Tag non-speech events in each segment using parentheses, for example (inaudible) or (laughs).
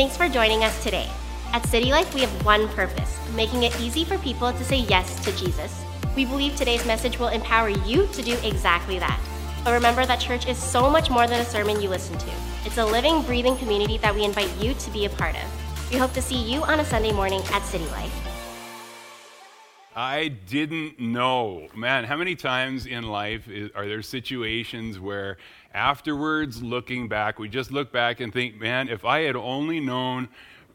Thanks for joining us today. At City Life, we have one purpose making it easy for people to say yes to Jesus. We believe today's message will empower you to do exactly that. But remember that church is so much more than a sermon you listen to. It's a living, breathing community that we invite you to be a part of. We hope to see you on a Sunday morning at City Life. I didn't know. Man, how many times in life is, are there situations where afterwards, looking back, we just look back and think, man, if I had only known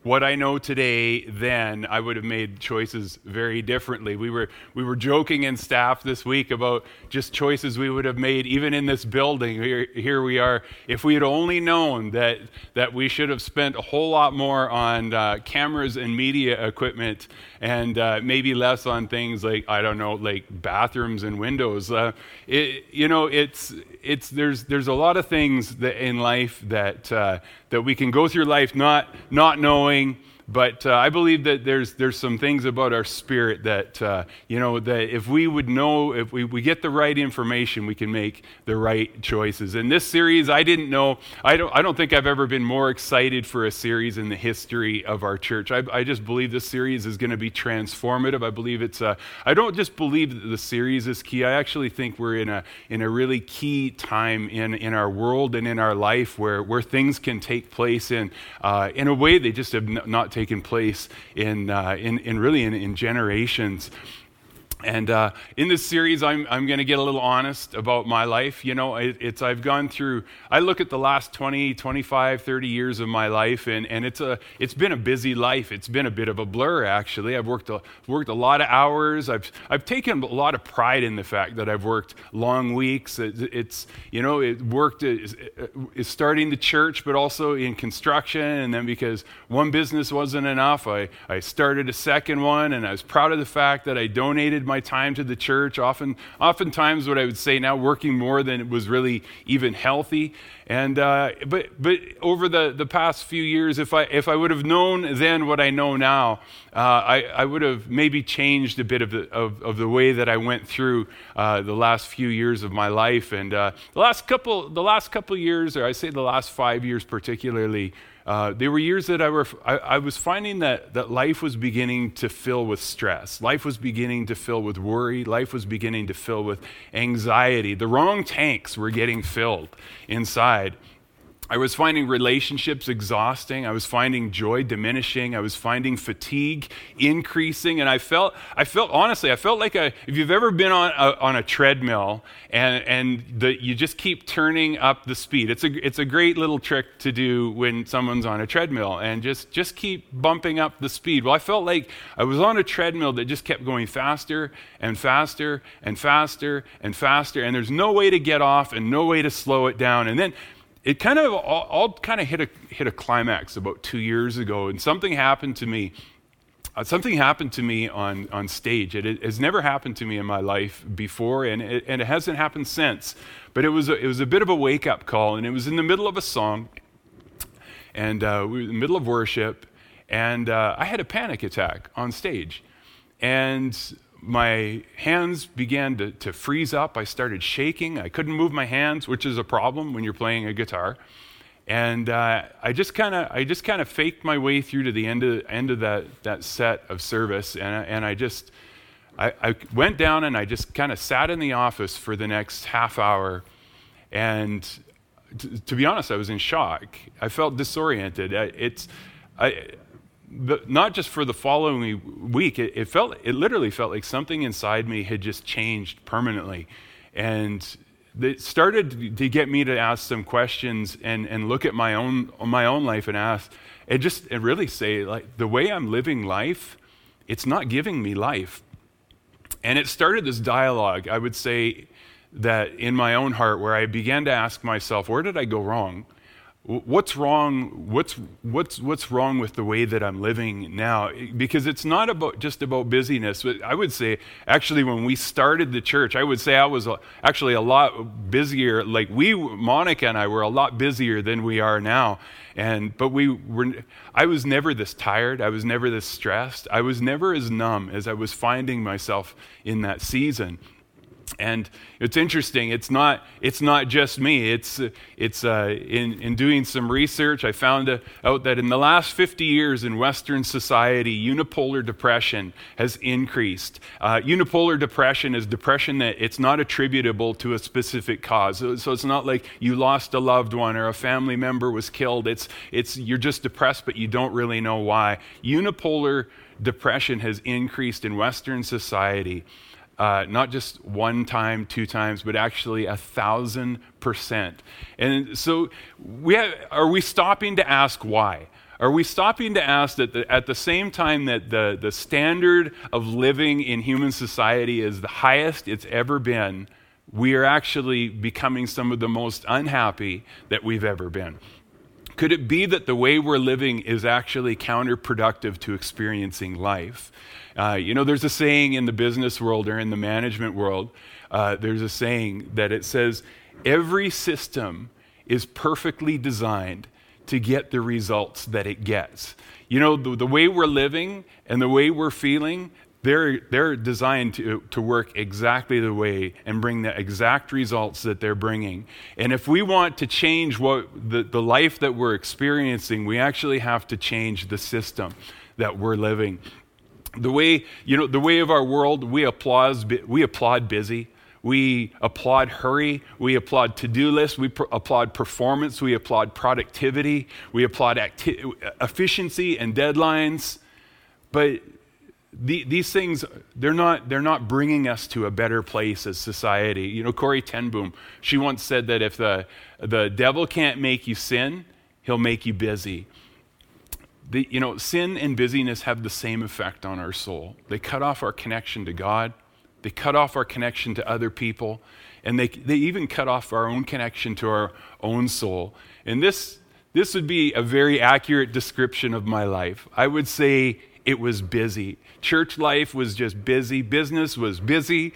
what I know today, then I would have made choices very differently. We were, we were joking in staff this week about just choices we would have made even in this building. Here, here we are. If we had only known that, that we should have spent a whole lot more on uh, cameras and media equipment and uh, maybe less on things like, I don't know, like bathrooms and windows. Uh, it, you know, it's, it's, there's, there's a lot of things that in life that, uh, that we can go through life not, not knowing but uh, I believe that there's, there's some things about our spirit that, uh, you know, that if we would know, if we, we get the right information, we can make the right choices. In this series, I didn't know, I don't, I don't think I've ever been more excited for a series in the history of our church. I, I just believe this series is going to be transformative. I believe it's, uh, I don't just believe that the series is key. I actually think we're in a, in a really key time in, in our world and in our life where, where things can take place in, uh, in a way they just have not taken place in, uh, in, in really in, in generations. And uh, in this series, I'm, I'm going to get a little honest about my life. You know, it, it's, I've gone through, I look at the last 20, 25, 30 years of my life, and, and it's, a, it's been a busy life. It's been a bit of a blur, actually. I've worked a, worked a lot of hours. I've, I've taken a lot of pride in the fact that I've worked long weeks. It, it's, you know, it worked, is, starting the church, but also in construction. And then because one business wasn't enough, I, I started a second one, and I was proud of the fact that I donated my my time to the church. Often, oftentimes, what I would say now, working more than it was really even healthy. And uh, but but over the, the past few years, if I if I would have known then what I know now, uh, I, I would have maybe changed a bit of the of, of the way that I went through uh, the last few years of my life. And uh, the last couple the last couple years, or I say the last five years particularly. Uh, there were years that I, were, I, I, was finding that, that life was beginning to fill with stress. Life was beginning to fill with worry. Life was beginning to fill with anxiety. The wrong tanks were getting filled inside. I was finding relationships exhausting. I was finding joy diminishing. I was finding fatigue increasing. And I felt, I felt honestly, I felt like a, if you've ever been on a, on a treadmill and, and the, you just keep turning up the speed, it's a, it's a great little trick to do when someone's on a treadmill and just, just keep bumping up the speed. Well, I felt like I was on a treadmill that just kept going faster and faster and faster and faster. And there's no way to get off and no way to slow it down. And then it kind of all, all, kind of hit a, hit a climax about two years ago, and something happened to me. Uh, something happened to me on, on stage. It, it, has never happened to me in my life before, and it, and it hasn't happened since. But it was, a, it was a bit of a wake up call, and it was in the middle of a song, and uh, we were in the middle of worship, and uh, I had a panic attack on stage. And my hands began to, to freeze up. I started shaking. I couldn't move my hands, which is a problem when you're playing a guitar. And uh, I just kind of I just kind of faked my way through to the end of end of that that set of service, and and I just I, I went down and I just kind of sat in the office for the next half hour, and t- to be honest, I was in shock. I felt disoriented. It's I, not just for the following week, it, it, felt, it literally felt like something inside me had just changed permanently. And it started to get me to ask some questions and, and look at my own, my own life and ask, and just and really say, like, the way I'm living life, it's not giving me life. And it started this dialogue, I would say, that in my own heart, where I began to ask myself, where did I go wrong? What's wrong what's what's what's wrong with the way that i'm living now? Because it's not about just about busyness. But i would say actually when we started the church i would say i was actually a lot busier like we monica and i were a lot busier than we are now. And but we were i was never this tired. I was never this stressed. I was never as numb as i was finding myself in that season And it's interesting. It's not. It's not just me. It's. It's. Uh, in in doing some research, I found out that in the last 50 years in Western society, unipolar depression has increased. Uh, unipolar depression is depression that it's not attributable to a specific cause. So, so, it's not like you lost a loved one or a family member was killed. It's. It's. You're just depressed, but you don't really know why. Unipolar depression has increased in Western society uh, not just one time, two times, but actually a thousand percent. And so, we have, are we stopping to ask why? Are we stopping to ask that the, at the same time that the, the standard of living in human society is the highest it's ever been, we are actually becoming some of the most unhappy that we've ever been? Could it be that the way we're living is actually counterproductive to experiencing life? Uh, you know, there's a saying in the business world or in the management world, uh, there's a saying that it says, every system is perfectly designed to get the results that it gets. You know, the, the way we're living and the way we're feeling, they're, they're designed to, to work exactly the way and bring the exact results that they're bringing. And if we want to change what the, the life that we're experiencing, we actually have to change the system that we're living. The way you know the way of our world we applaud we applaud busy. We applaud hurry. We applaud to-do lists we pr- applaud performance. We applaud productivity. We applaud acti- efficiency and deadlines. But the, these things they're not they're not bringing us to a better place as society you know Corrie ten Boom she once said that if the the devil can't make you sin he'll make you busy the, you know, sin and busyness have the same effect on our soul. They cut off our connection to God, they cut off our connection to other people, and they, they even cut off our own connection to our own soul. And this, this would be a very accurate description of my life. I would say it was busy. Church life was just busy, business was busy,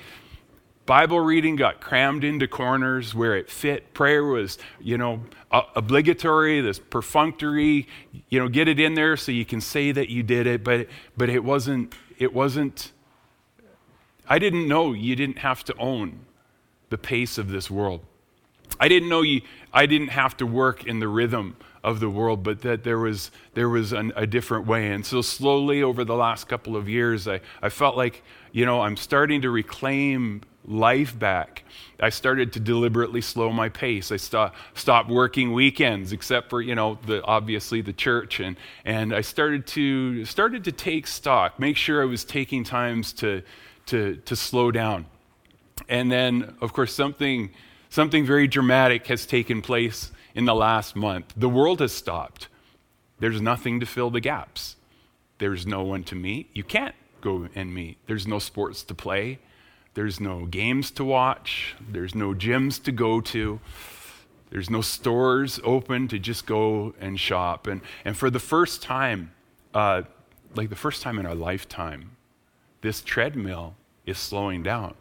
Bible reading got crammed into corners where it fit. Prayer was, you know, obligatory, this perfunctory, you know, get it in there so you can say that you did it, but but it wasn't it wasn't I didn't know you didn't have to own the pace of this world. I didn't know you I didn't have to work in the rhythm of the world, but that there was, there was an, a different way. And so, slowly over the last couple of years, I, I felt like, you know, I'm starting to reclaim life back. I started to deliberately slow my pace. I st- stopped working weekends, except for you know the obviously the church, and and I started to started to take stock, make sure I was taking times to to to slow down. And then, of course, something something very dramatic has taken place in the last month. The world has stopped. There's nothing to fill the gaps. There's no one to meet. You can't go and meet. There's no sports to play. There's no games to watch. There's no gyms to go to. There's no stores open to just go and shop. And, and for the first time, uh, like the first time in our lifetime, this treadmill is slowing down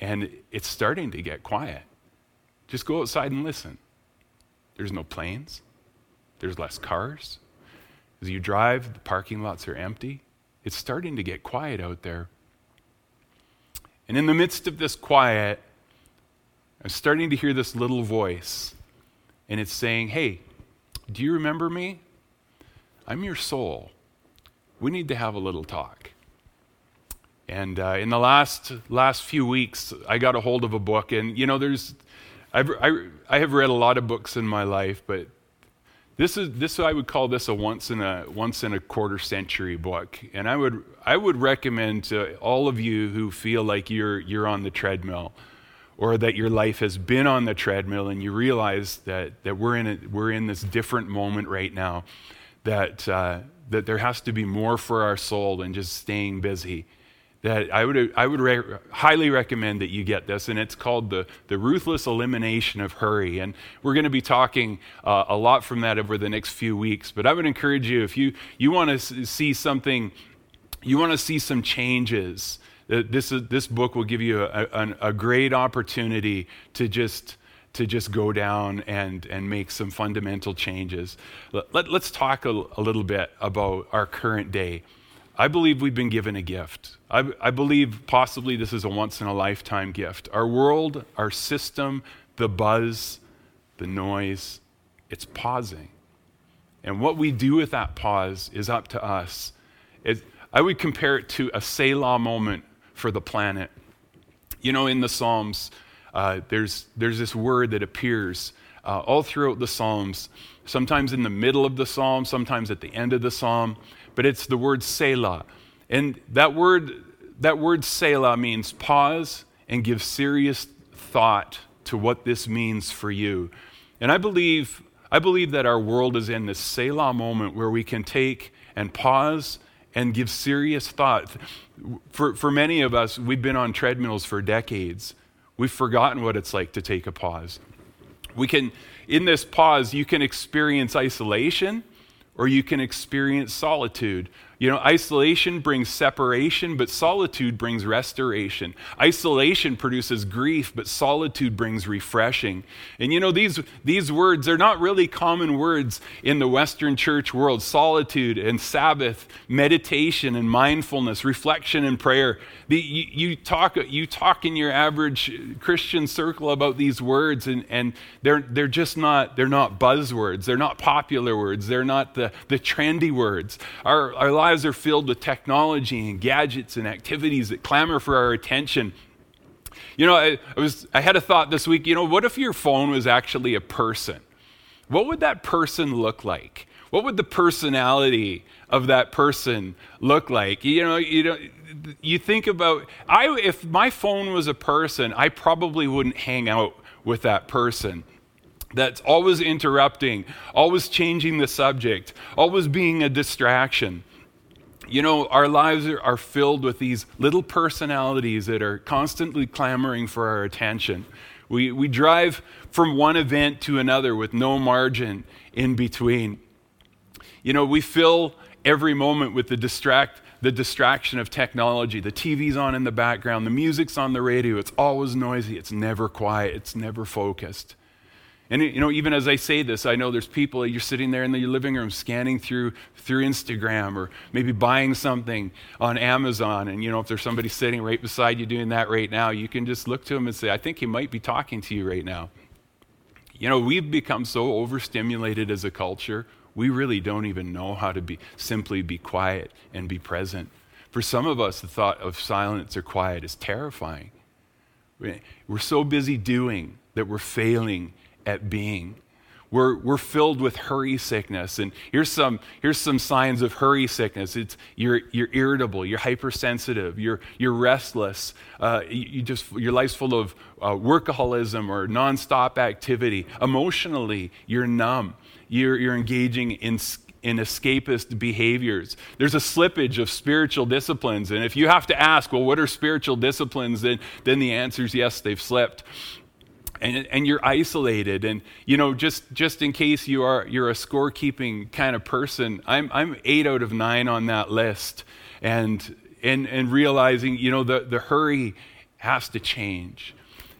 and it's starting to get quiet. Just go outside and listen. There's no planes, there's less cars. As you drive, the parking lots are empty. It's starting to get quiet out there. And in the midst of this quiet, I'm starting to hear this little voice, and it's saying, Hey, do you remember me? I'm your soul. We need to have a little talk. And uh, in the last last few weeks, I got a hold of a book, and you know, there's I've, I, I have read a lot of books in my life, but this is this I would call this a once in a once in a quarter century book, and I would I would recommend to all of you who feel like you're you're on the treadmill, or that your life has been on the treadmill, and you realize that that we're in a, we're in this different moment right now, that uh, that there has to be more for our soul than just staying busy that I would, I would re- highly recommend that you get this, and it's called the, the Ruthless Elimination of Hurry. And we're going to be talking uh, a lot from that over the next few weeks. But I would encourage you, if you, you want to see something, you want to see some changes, uh, this, is, this book will give you a, a, a great opportunity to just to just go down and, and make some fundamental changes. Let, us let, talk a, a little bit about our current day. I believe we've been given a gift. I, I believe possibly this is a once in a lifetime gift. Our world, our system, the buzz, the noise, it's pausing. And what we do with that pause is up to us. It, I would compare it to a Selah moment for the planet. You know, in the Psalms, uh, there's, there's this word that appears uh, all throughout the Psalms, sometimes in the middle of the Psalm, sometimes at the end of the Psalm, but it's the word Selah. And that word, that word Selah means pause and give serious thought to what this means for you. And I believe, I believe that our world is in this Selah moment where we can take and pause and give serious thought. For, for many of us, we've been on treadmills for decades. We've forgotten what it's like to take a pause. We can, in this pause, you can experience isolation or you can experience solitude. You know, isolation brings separation, but solitude brings restoration. Isolation produces grief, but solitude brings refreshing. And you know, these, these words are not really common words in the Western church world solitude and Sabbath, meditation and mindfulness, reflection and prayer. The, you, you, talk, you talk in your average Christian circle about these words, and, and they're, they're just not, they're not buzzwords. They're not popular words. They're not the, the trendy words. Our, our lives lives are filled with technology and gadgets and activities that clamor for our attention. You know, I, I, was, I had a thought this week, you know, what if your phone was actually a person? What would that person look like? What would the personality of that person look like? You know, you know, you think about I if my phone was a person, I probably wouldn't hang out with that person that's always interrupting, always changing the subject, always being a distraction. You know, our lives are, are filled with these little personalities that are constantly clamoring for our attention. We, we drive from one event to another with no margin in between. You know, we fill every moment with the distract the distraction of technology. The TV's on in the background, the music's on the radio. It's always noisy, it's never quiet, it's never focused. And you know, even as I say this, I know there's people you're sitting there in your living room scanning through through Instagram or maybe buying something on Amazon. And you know, if there's somebody sitting right beside you doing that right now, you can just look to them and say, I think he might be talking to you right now. You know, we've become so overstimulated as a culture, we really don't even know how to be simply be quiet and be present. For some of us, the thought of silence or quiet is terrifying. We're so busy doing that we're failing at being. We're, we're filled with hurry sickness. And here's some, here's some signs of hurry sickness. It's, you're, you're irritable, you're hypersensitive, you're, you're restless, uh, you, just, your life's full of uh, workaholism or nonstop activity. Emotionally, you're numb. You're, you're engaging in, in escapist behaviors. There's a slippage of spiritual disciplines. And if you have to ask, well, what are spiritual disciplines? Then, then the answer is yes, they've slipped and, and you're isolated and you know just just in case you are you're a scorekeeping kind of person i'm i'm eight out of nine on that list. And and and realizing you know the the hurry has to change.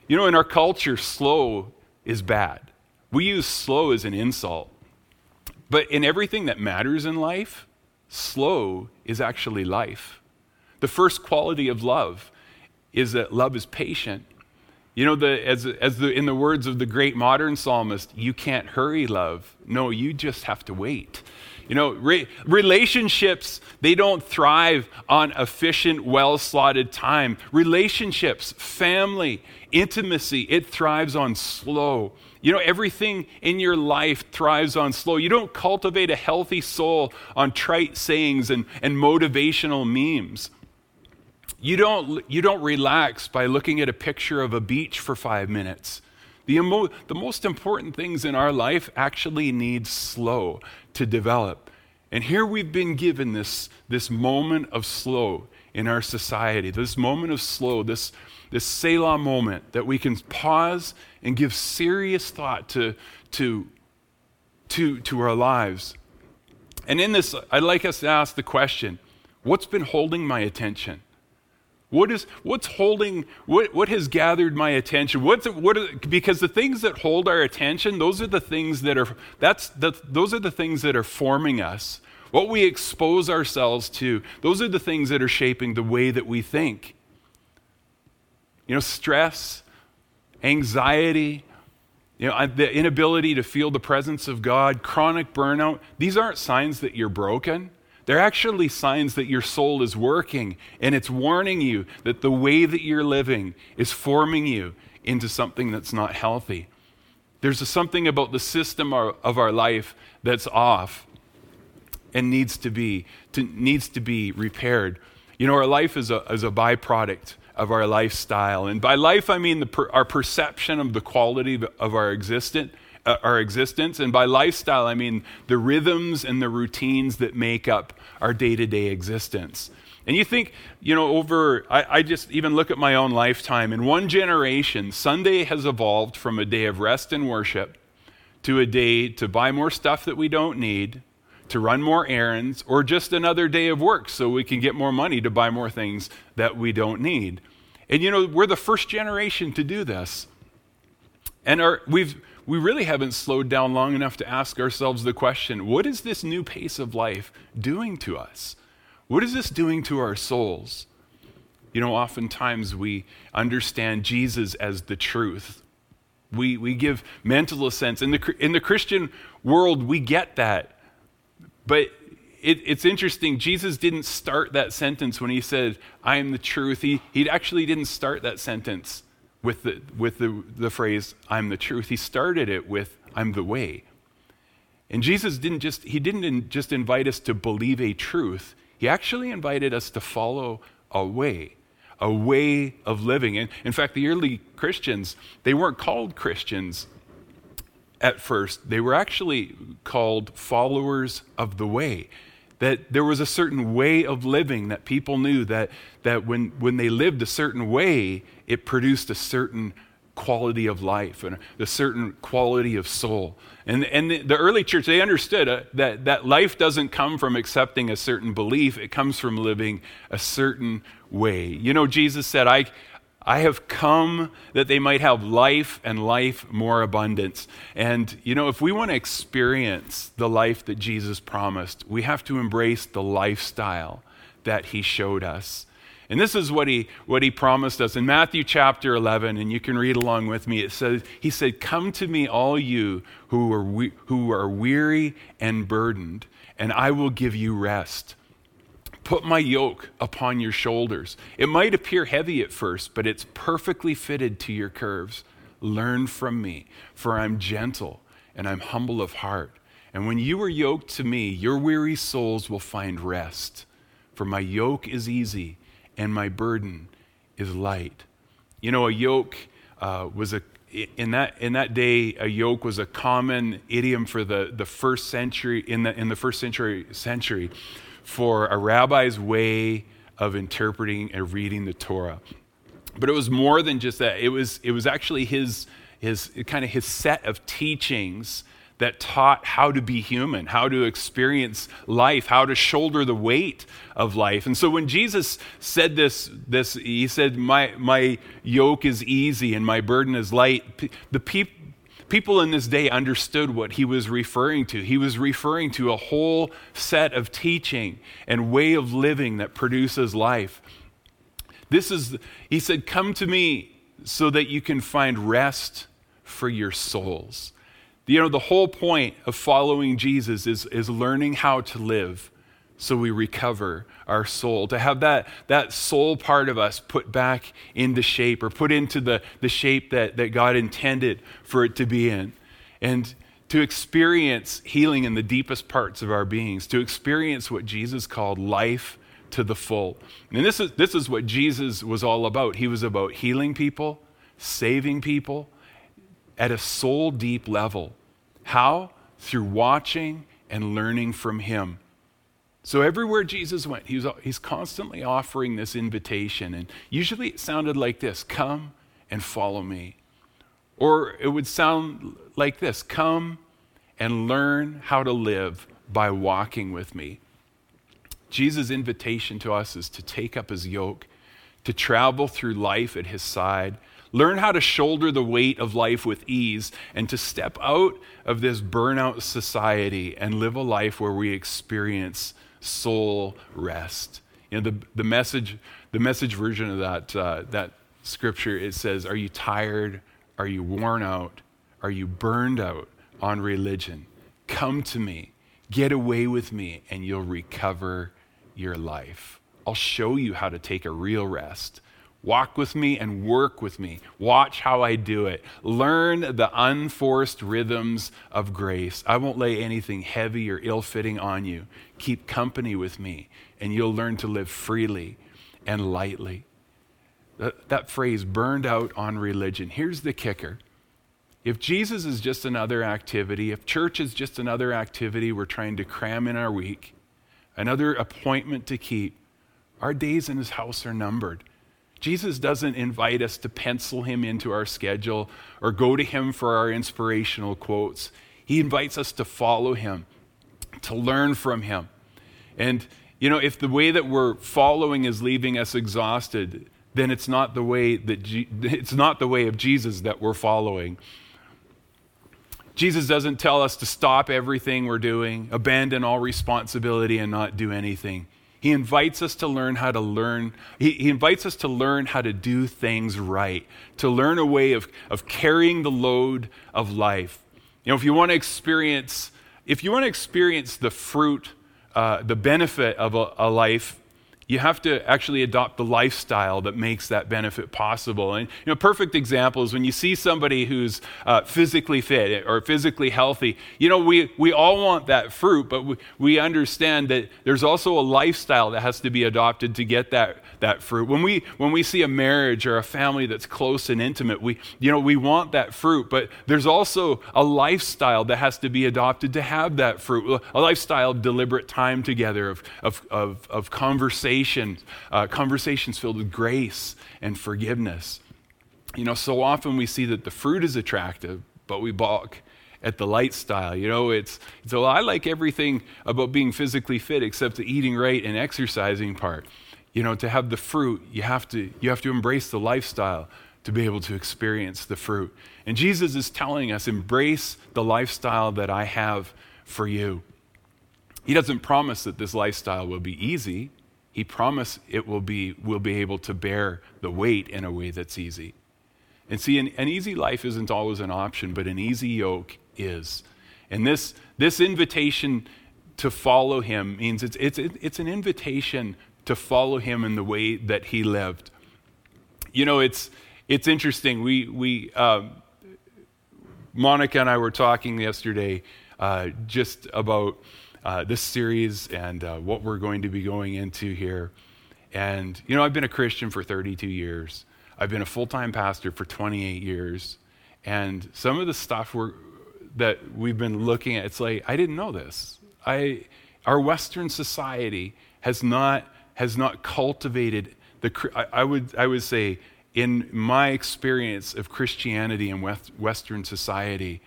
You know in our culture slow is bad. We use slow as an insult. But in everything that matters in life slow is actually life. The first quality of love is that love is patient you know, the, as, as the, in the words of the great modern psalmist, you can't hurry love. No, you just have to wait. You know, re- relationships, they don't thrive on efficient, well slotted time. Relationships, family, intimacy, it thrives on slow. You know, everything in your life thrives on slow. You don't cultivate a healthy soul on trite sayings and, and motivational memes. You don't, you don't relax by looking at a picture of a beach for five minutes. The, emo- the most important things in our life actually need slow to develop. And here we've been given this, this moment of slow in our society, this moment of slow, this, this Selah moment that we can pause and give serious thought to, to, to, to our lives. And in this, I'd like us to ask the question what's been holding my attention? What is what's holding what what has gathered my attention? What's what are, because the things that hold our attention, those are the things that are that's the, those are the things that are forming us. what we expose ourselves to, those are the things that are shaping the way that we think. You know, stress, anxiety, you know, the inability to feel the presence of God, chronic burnout, these aren't signs that you're broken. They're actually signs that your soul is working and it's warning you that the way that you're living is forming you into something that's not healthy. There's a, something about the system of our life that's off and needs to be, to, needs to be repaired. You know, our life is a, is a byproduct of our lifestyle. And by life, I mean per, our perception of the quality of our existence. Uh, our existence. And by lifestyle, I mean the rhythms and the routines that make up our day to day existence. And you think, you know, over, I, I, just even look at my own lifetime. In one generation, Sunday has evolved from a day of rest and worship to a day to buy more stuff that we don't need, to run more errands, or just another day of work so we can get more money to buy more things that we don't need. And you know, we're the first generation to do this. And our, we've, we really haven't slowed down long enough to ask ourselves the question what is this new pace of life doing to us? What is this doing to our souls? You know, oftentimes we understand Jesus as the truth. We, we give mental assent. In the, in the Christian world, we get that. But it, it's interesting. Jesus didn't start that sentence when he said, I am the truth. He, he actually didn't start that sentence with, the, with the, the phrase, I'm the truth. He started it with, I'm the way. And Jesus didn't just, he didn't just invite us to believe a truth. He actually invited us to follow a way, a way of living. And in fact, the early Christians, they weren't called Christians at first, they were actually called followers of the way. That there was a certain way of living that people knew that, that when, when they lived a certain way, it produced a certain quality of life and a certain quality of soul. And, and the, the early church, they understood uh, that, that life doesn't come from accepting a certain belief, it comes from living a certain way. You know, Jesus said, I, I have come that they might have life and life more abundance. And, you know, if we want to experience the life that Jesus promised, we have to embrace the lifestyle that he showed us. And this is what he, what he promised us in Matthew chapter 11, and you can read along with me. It says, He said, Come to me, all you who are, we, who are weary and burdened, and I will give you rest. Put my yoke upon your shoulders. It might appear heavy at first, but it's perfectly fitted to your curves. Learn from me, for I'm gentle and I'm humble of heart. And when you are yoked to me, your weary souls will find rest. For my yoke is easy and my burden is light. You know, a yoke uh, was a in that in that day a yoke was a common idiom for the, the first century in the in the first century century for a rabbi's way of interpreting and reading the Torah. But it was more than just that. It was it was actually his his kind of his set of teachings that taught how to be human, how to experience life, how to shoulder the weight of life. And so when Jesus said this, this he said, My, my yoke is easy and my burden is light, the people people in this day understood what he was referring to. He was referring to a whole set of teaching and way of living that produces life. This is, he said, Come to me so that you can find rest for your souls. You know, the whole point of following Jesus is, is learning how to live so we recover our soul, to have that, that soul part of us put back into shape or put into the, the shape that, that God intended for it to be in. And to experience healing in the deepest parts of our beings, to experience what Jesus called life to the full. And this is, this is what Jesus was all about. He was about healing people, saving people at a soul deep level. How? Through watching and learning from him. So everywhere Jesus went, he was, he's constantly offering this invitation. And usually it sounded like this Come and follow me. Or it would sound like this Come and learn how to live by walking with me. Jesus' invitation to us is to take up his yoke, to travel through life at his side, Learn how to shoulder the weight of life with ease and to step out of this burnout society and live a life where we experience soul rest. You know, the, the, message, the message version of that, uh, that scripture, it says, Are you tired? Are you worn out? Are you burned out on religion? Come to me, get away with me, and you'll recover your life. I'll show you how to take a real rest. Walk with me and work with me. Watch how I do it. Learn the unforced rhythms of grace. I won't lay anything heavy or ill fitting on you. Keep company with me, and you'll learn to live freely and lightly. That, that phrase, burned out on religion. Here's the kicker if Jesus is just another activity, if church is just another activity we're trying to cram in our week, another appointment to keep, our days in his house are numbered. Jesus doesn't invite us to pencil him into our schedule or go to him for our inspirational quotes. He invites us to follow him, to learn from him. And, you know, if the way that we're following is leaving us exhausted, then it's not the way that Je- (laughs) it's not the way of Jesus that we're following. Jesus doesn't tell us to stop everything we're doing, abandon all responsibility, and not do anything. He invites us to learn how to learn. He, he, invites us to learn how to do things right, to learn a way of, of carrying the load of life. You know, if you want to experience, if you want to experience the fruit, uh, the benefit of a, a life you have to actually adopt the lifestyle that makes that benefit possible. And you know, perfect example is when you see somebody who's uh, physically fit or physically healthy. You know, we, we all want that fruit, but we, we understand that there's also a lifestyle that has to be adopted to get that, that fruit. When we, when we see a marriage or a family that's close and intimate, we, you know, we want that fruit, but there's also a lifestyle that has to be adopted to have that fruit. A lifestyle of deliberate time together, of, of, of, of conversation conversations, uh, conversations filled with grace and forgiveness. You know, so often we see that the fruit is attractive, but we balk at the lifestyle. You know, it's so I like everything about being physically fit except the eating right and exercising part. You know, to have the fruit, you have to you have to embrace the lifestyle to be able to experience the fruit. And Jesus is telling us, embrace the lifestyle that I have for you. He doesn't promise that this lifestyle will be easy he promised it will be, we'll be able to bear the weight in a way that's easy. And see, an, an easy life isn't always an option, but an easy yoke is. And this, this invitation to follow him means it's, it's, it's an invitation to follow him in the way that he lived. You know, it's, it's interesting. We, we, uh, Monica and I were talking yesterday uh, just about uh, this series and uh, what we're going to be going into here. And, you know, I've been a Christian for 32 years, I've been a full time pastor for 28 years. And some of the stuff we're, that we've been looking at, it's like, I didn't know this. I, our Western society has not, has not cultivated the, I, I would, I would say, in my experience of Christianity and West, Western society,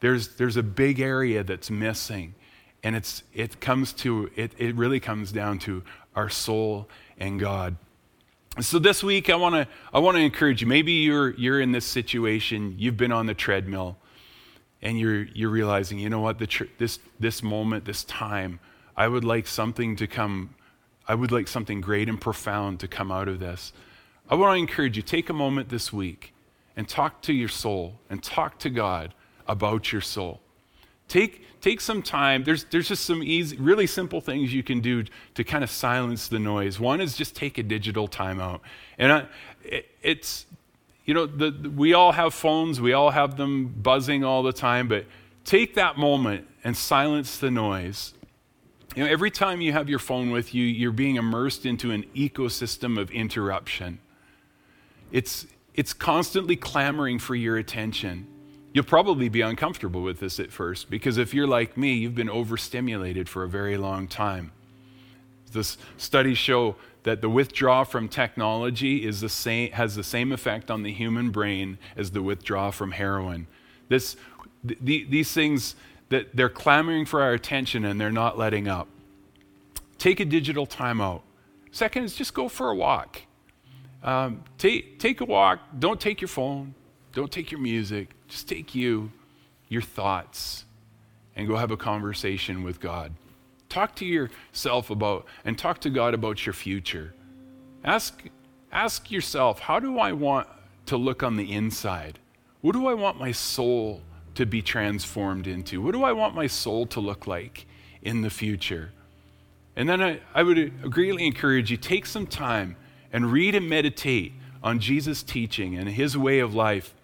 there's, there's a big area that's missing. And it's, it comes to, it, it really comes down to our soul and God. So this week I want to I want to encourage you. Maybe you're you're in this situation, you've been on the treadmill and you're you're realizing, you know what, the tr- this this moment, this time, I would like something to come I would like something great and profound to come out of this. I want to encourage you, take a moment this week and talk to your soul and talk to God about your soul. Take, take some time. There's, there's just some easy, really simple things you can do to kind of silence the noise. One is just take a digital timeout. And I, it, it's, you know, the, the, we all have phones, we all have them buzzing all the time, but take that moment and silence the noise. You know, every time you have your phone with you, you're being immersed into an ecosystem of interruption. It's, it's constantly clamoring for your attention. You'll probably be uncomfortable with this at first because if you're like me, you've been overstimulated for a very long time. The studies show that the withdrawal from technology is the same, has the same effect on the human brain as the withdrawal from heroin. This, th- these things, that they're clamoring for our attention and they're not letting up. Take a digital timeout. Second is just go for a walk. um, take, take a walk. Don't take your phone. Don't take your music. Just take you, your thoughts, and go have a conversation with God. Talk to yourself about and talk to God about your future. Ask, ask yourself, how do I want to look on the inside? What do I want my soul to be transformed into? What do I want my soul to look like in the future? And then I, I would greatly encourage you take some time and read and meditate on Jesus' teaching and his way of life.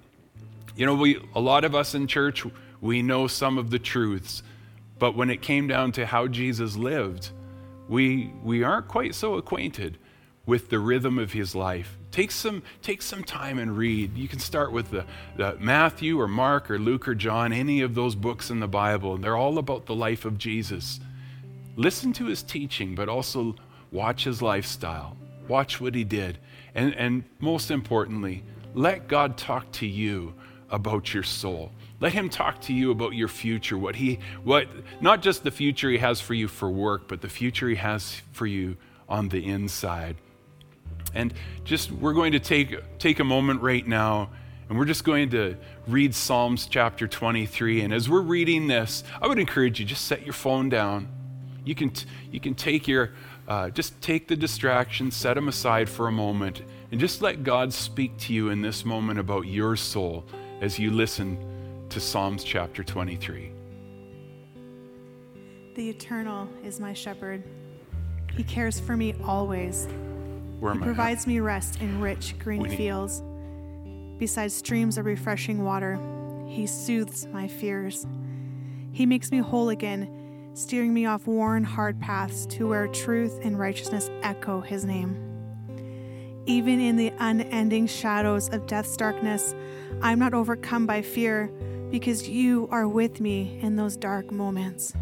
You know, we, a lot of us in church, we know some of the truths, but when it came down to how Jesus lived, we, we aren't quite so acquainted with the rhythm of his life. Take some, take some time and read. You can start with the, the Matthew or Mark or Luke or John, any of those books in the Bible. They're all about the life of Jesus. Listen to his teaching, but also watch his lifestyle. Watch what he did. And, and most importantly, let God talk to you about your soul. Let him talk to you about your future, what he what not just the future he has for you for work, but the future he has for you on the inside. And just we're going to take take a moment right now and we're just going to read Psalms chapter 23 and as we're reading this, I would encourage you just set your phone down. You can you can take your uh, just take the distractions, set them aside for a moment, and just let God speak to you in this moment about your soul as you listen to Psalms chapter 23. The Eternal is my shepherd. He cares for me always. Where he provides me rest in rich green Winnie. fields. Beside streams of refreshing water, he soothes my fears. He makes me whole again, steering me off worn, hard paths to where truth and righteousness echo his name. Even in the unending shadows of death's darkness, I'm not overcome by fear because you are with me in those dark moments.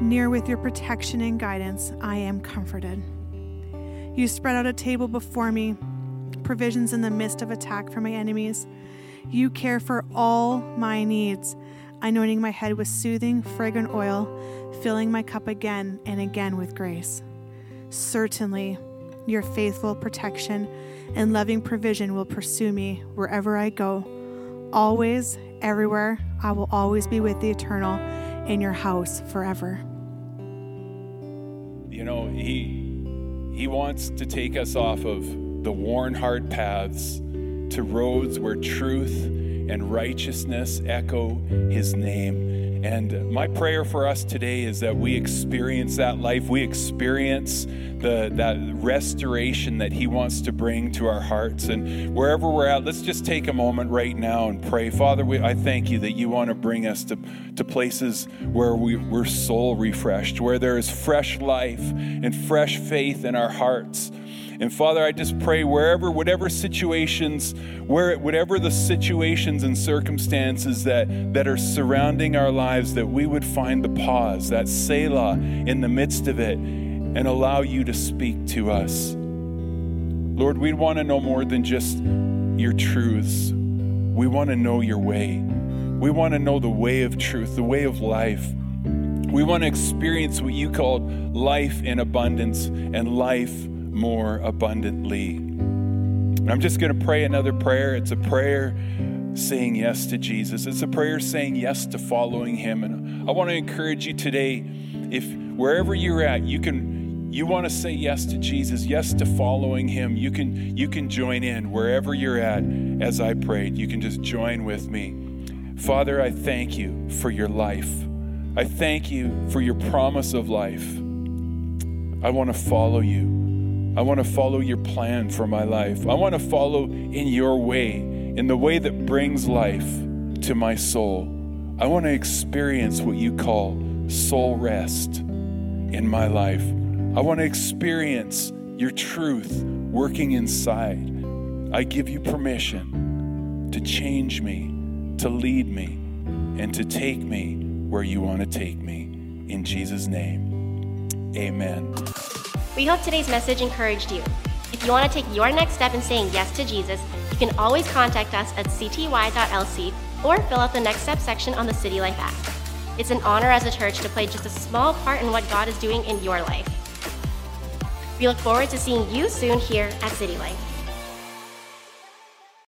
Near with your protection and guidance, I am comforted. You spread out a table before me, provisions in the midst of attack from my enemies. You care for all my needs, anointing my head with soothing, fragrant oil, filling my cup again and again with grace. Certainly, your faithful protection and loving provision will pursue me wherever I go. Always, everywhere, I will always be with the eternal in your house forever. You know, he he wants to take us off of the worn hard paths to roads where truth and righteousness echo his name. And my prayer for us today is that we experience that life. We experience the, that restoration that he wants to bring to our hearts. And wherever we're at, let's just take a moment right now and pray. Father, we, I thank you that you want to bring us to, to places where we, we're soul refreshed, where there is fresh life and fresh faith in our hearts. And Father, I just pray wherever, whatever situations, where, whatever the situations and circumstances that, that are surrounding our lives, that we would find the pause, that Selah in the midst of it, and allow you to speak to us. Lord, we want to know more than just your truths. We want to know your way. We want to know the way of truth, the way of life. We want to experience what you called life in abundance and life more abundantly. And I'm just going to pray another prayer. It's a prayer saying yes to Jesus. It's a prayer saying yes to following him. And I want to encourage you today if wherever you're at, you can you want to say yes to Jesus, yes to following him, you can you can join in wherever you're at as I prayed. You can just join with me. Father, I thank you for your life. I thank you for your promise of life. I want to follow you. I want to follow your plan for my life. I want to follow in your way, in the way that brings life to my soul. I want to experience what you call soul rest in my life. I want to experience your truth working inside. I give you permission to change me, to lead me, and to take me where you want to take me. In Jesus' name, amen. We hope today's message encouraged you. If you want to take your next step in saying yes to Jesus, you can always contact us at cty.lc or fill out the next step section on the City Life app. It's an honor as a church to play just a small part in what God is doing in your life. We look forward to seeing you soon here at City Life.